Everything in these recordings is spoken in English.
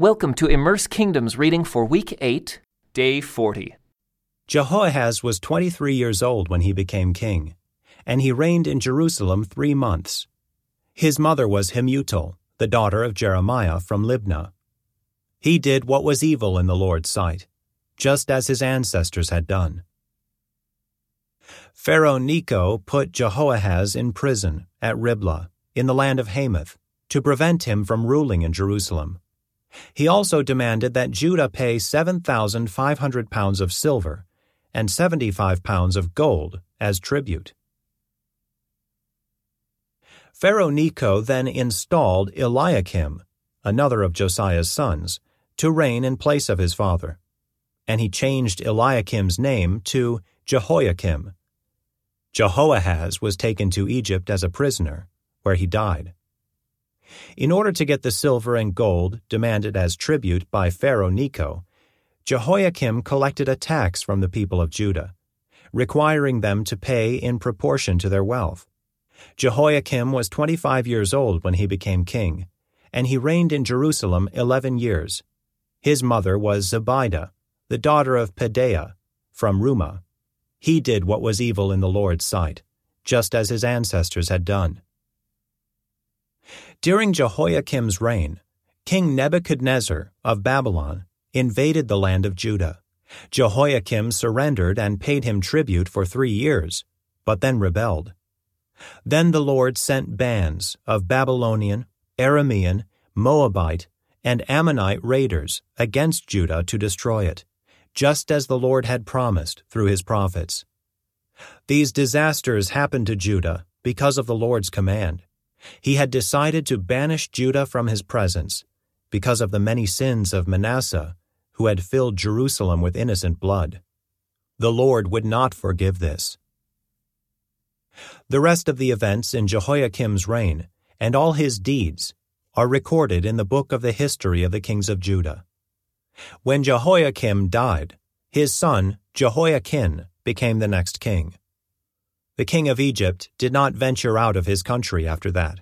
Welcome to Immerse Kingdoms reading for week 8, day 40. Jehoahaz was 23 years old when he became king, and he reigned in Jerusalem three months. His mother was Hamutal, the daughter of Jeremiah from Libnah. He did what was evil in the Lord's sight, just as his ancestors had done. Pharaoh Necho put Jehoahaz in prison at Riblah, in the land of Hamath, to prevent him from ruling in Jerusalem. He also demanded that Judah pay 7,500 pounds of silver and 75 pounds of gold as tribute. Pharaoh Necho then installed Eliakim, another of Josiah's sons, to reign in place of his father, and he changed Eliakim's name to Jehoiakim. Jehoahaz was taken to Egypt as a prisoner, where he died. In order to get the silver and gold demanded as tribute by Pharaoh Necho, Jehoiakim collected a tax from the people of Judah, requiring them to pay in proportion to their wealth. Jehoiakim was 25 years old when he became king, and he reigned in Jerusalem 11 years. His mother was Zebidah, the daughter of Pedaiah, from Rumah. He did what was evil in the Lord's sight, just as his ancestors had done. During Jehoiakim's reign, King Nebuchadnezzar of Babylon invaded the land of Judah. Jehoiakim surrendered and paid him tribute for three years, but then rebelled. Then the Lord sent bands of Babylonian, Aramean, Moabite, and Ammonite raiders against Judah to destroy it, just as the Lord had promised through his prophets. These disasters happened to Judah because of the Lord's command. He had decided to banish Judah from his presence because of the many sins of Manasseh, who had filled Jerusalem with innocent blood. The Lord would not forgive this. The rest of the events in Jehoiakim's reign and all his deeds are recorded in the book of the history of the kings of Judah. When Jehoiakim died, his son Jehoiachin became the next king. The king of Egypt did not venture out of his country after that,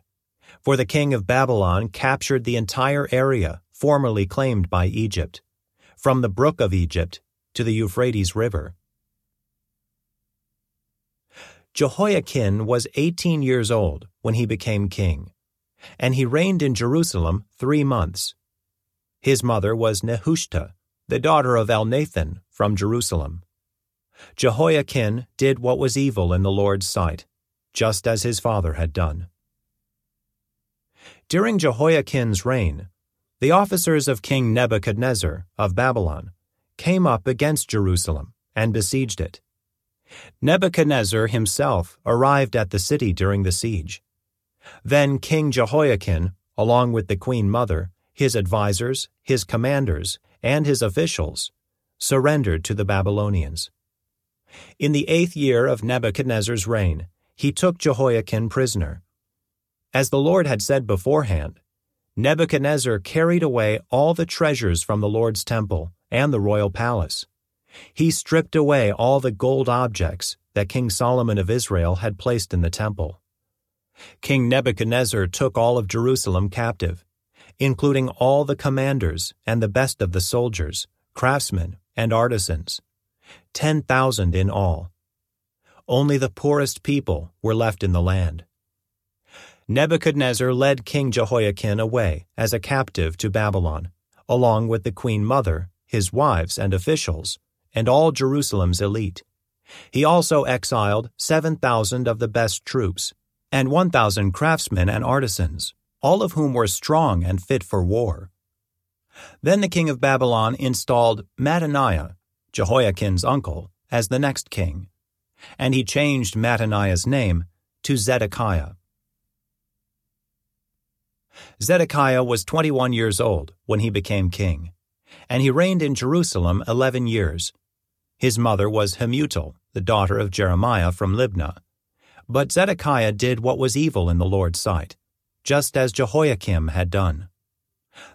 for the king of Babylon captured the entire area formerly claimed by Egypt, from the brook of Egypt to the Euphrates River. Jehoiachin was 18 years old when he became king, and he reigned in Jerusalem three months. His mother was Nehushta, the daughter of Elnathan from Jerusalem. Jehoiachin did what was evil in the Lord's sight, just as his father had done. During Jehoiachin's reign, the officers of King Nebuchadnezzar of Babylon came up against Jerusalem and besieged it. Nebuchadnezzar himself arrived at the city during the siege. Then King Jehoiachin, along with the queen mother, his advisers, his commanders, and his officials, surrendered to the Babylonians. In the eighth year of Nebuchadnezzar's reign, he took Jehoiachin prisoner. As the Lord had said beforehand, Nebuchadnezzar carried away all the treasures from the Lord's temple and the royal palace. He stripped away all the gold objects that King Solomon of Israel had placed in the temple. King Nebuchadnezzar took all of Jerusalem captive, including all the commanders and the best of the soldiers, craftsmen, and artisans. 10,000 in all. Only the poorest people were left in the land. Nebuchadnezzar led King Jehoiachin away as a captive to Babylon, along with the queen mother, his wives and officials, and all Jerusalem's elite. He also exiled 7,000 of the best troops, and 1,000 craftsmen and artisans, all of whom were strong and fit for war. Then the king of Babylon installed Mattaniah, Jehoiachin's uncle, as the next king, and he changed Mattaniah's name to Zedekiah. Zedekiah was 21 years old when he became king, and he reigned in Jerusalem 11 years. His mother was Hamutal, the daughter of Jeremiah from Libnah. But Zedekiah did what was evil in the Lord's sight, just as Jehoiakim had done.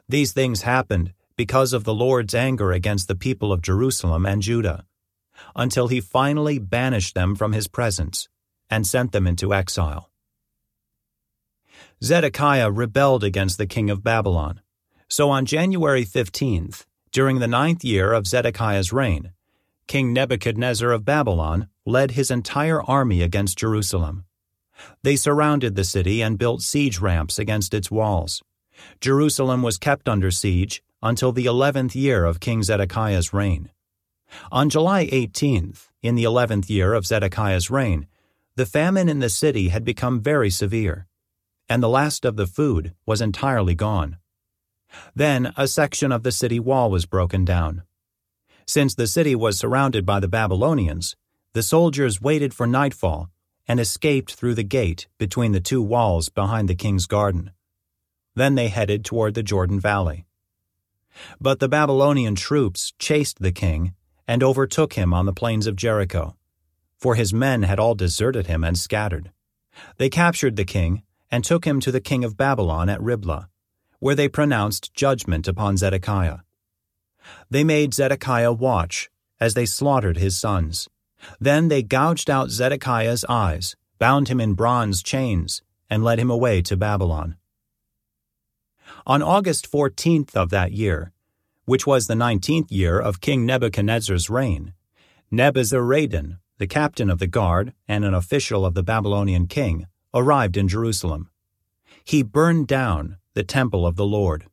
These things happened because of the Lord's anger against the people of Jerusalem and Judah, until he finally banished them from his presence and sent them into exile. Zedekiah rebelled against the king of Babylon, So on January 15th, during the ninth year of Zedekiah's reign, King Nebuchadnezzar of Babylon led his entire army against Jerusalem. They surrounded the city and built siege ramps against its walls. Jerusalem was kept under siege until the eleventh year of King Zedekiah's reign. On July 18th, in the eleventh year of Zedekiah's reign, the famine in the city had become very severe, and the last of the food was entirely gone. Then a section of the city wall was broken down. Since the city was surrounded by the Babylonians, the soldiers waited for nightfall and escaped through the gate between the two walls behind the king's garden. Then they headed toward the Jordan Valley. But the Babylonian troops chased the king and overtook him on the plains of Jericho, for his men had all deserted him and scattered. They captured the king and took him to the king of Babylon at Riblah, where they pronounced judgment upon Zedekiah. They made Zedekiah watch as they slaughtered his sons. Then they gouged out Zedekiah's eyes, bound him in bronze chains, and led him away to Babylon. On August 14th of that year, which was the nineteenth year of King Nebuchadnezzar's reign, Nebuzaradan, the captain of the guard and an official of the Babylonian king, arrived in Jerusalem. He burned down the temple of the Lord,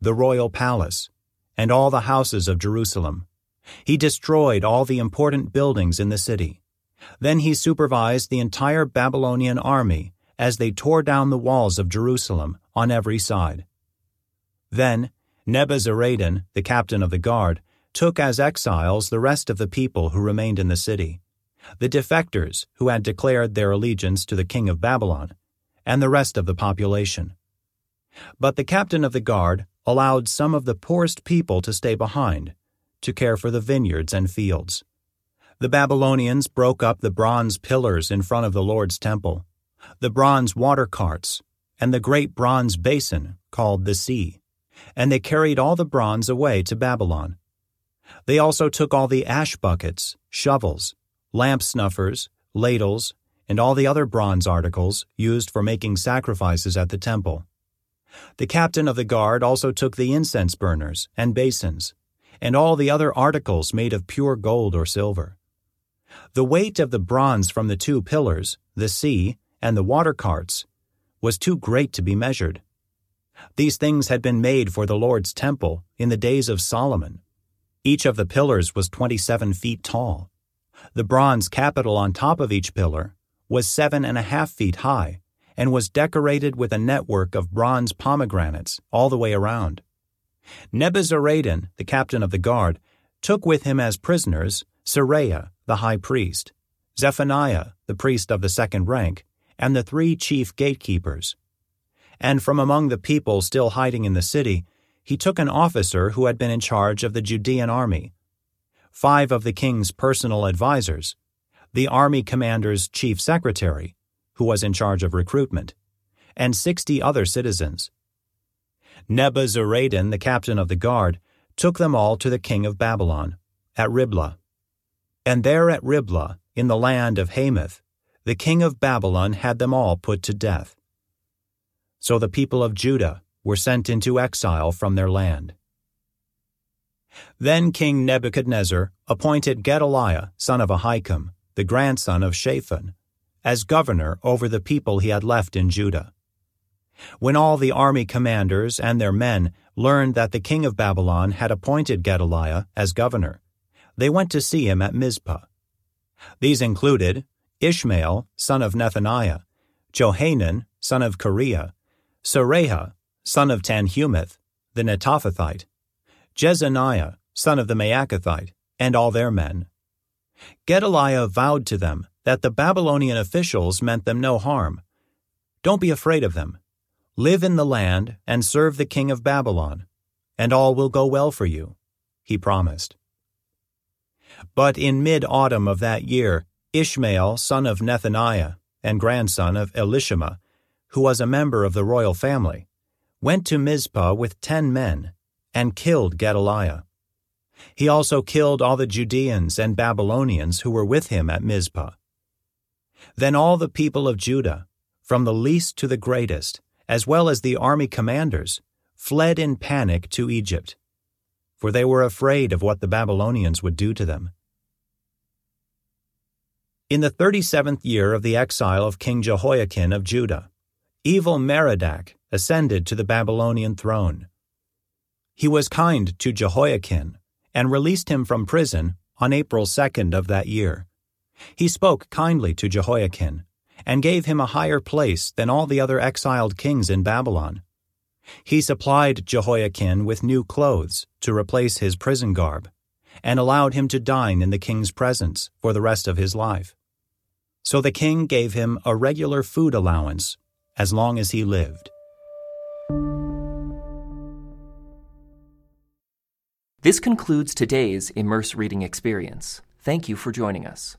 the royal palace, and all the houses of Jerusalem. He destroyed all the important buildings in the city. Then he supervised the entire Babylonian army as they tore down the walls of Jerusalem on every side. Then Nebuzaradan, the captain of the guard, took as exiles the rest of the people who remained in the city, the defectors who had declared their allegiance to the king of Babylon, and the rest of the population. But the captain of the guard allowed some of the poorest people to stay behind, to care for the vineyards and fields. The Babylonians broke up the bronze pillars in front of the Lord's temple, the bronze water carts, and the great bronze basin called the sea, and they carried all the bronze away to Babylon. They also took all the ash buckets, shovels, lamp snuffers, ladles, and all the other bronze articles used for making sacrifices at the temple. The captain of the guard also took the incense burners and basins, and all the other articles made of pure gold or silver. The weight of the bronze from the two pillars, the sea, and the water carts, was too great to be measured. These things had been made for the Lord's temple in the days of Solomon. Each of the pillars was 27 feet tall. The bronze capital on top of each pillar was seven and a half feet high and was decorated with a network of bronze pomegranates all the way around. Nebuzaradan, the captain of the guard, took with him as prisoners Seraiah, the high priest, Zephaniah, the priest of the second rank, and the three chief gatekeepers. And from among the people still hiding in the city, he took an officer who had been in charge of the Judean army, five of the king's personal advisers, the army commander's chief secretary, who was in charge of recruitment, and sixty other citizens. Nebuzaradan, the captain of the guard, took them all to the king of Babylon, at Riblah. And there at Riblah, in the land of Hamath, the king of Babylon had them all put to death. So the people of Judah were sent into exile from their land. Then King Nebuchadnezzar appointed Gedaliah, son of Ahikam, the grandson of Shaphan, as governor over the people he had left in Judah. When all the army commanders and their men learned that the king of Babylon had appointed Gedaliah as governor, they went to see him at Mizpah. These included Ishmael, son of Nethaniah, Johanan, son of Kareah, Seraiah, son of Tanhumeth, the Netophathite, Jezaniah, son of the Maacathite, and all their men. Gedaliah vowed to them that the Babylonian officials meant them no harm. Don't be afraid of them. Live in the land and serve the king of Babylon, and all will go well for you, he promised. But in mid autumn of that year, Ishmael, son of Nethaniah and grandson of Elishama, who was a member of the royal family, went to Mizpah with ten men and killed Gedaliah. He also killed all the Judeans and Babylonians who were with him at Mizpah. Then all the people of Judah, from the least to the greatest, as well as the army commanders, fled in panic to Egypt, for they were afraid of what the Babylonians would do to them. In the thirty seventh year of the exile of King Jehoiakim of Judah, Evil-merodach ascended to the Babylonian throne. He was kind to Jehoiachin and released him from prison on April 2nd of that year. He spoke kindly to Jehoiachin and gave him a higher place than all the other exiled kings in Babylon. He supplied Jehoiachin with new clothes to replace his prison garb and allowed him to dine in the king's presence for the rest of his life. So the king gave him a regular food allowance as long as he lived. This concludes today's Immerse Reading Experience. Thank you for joining us.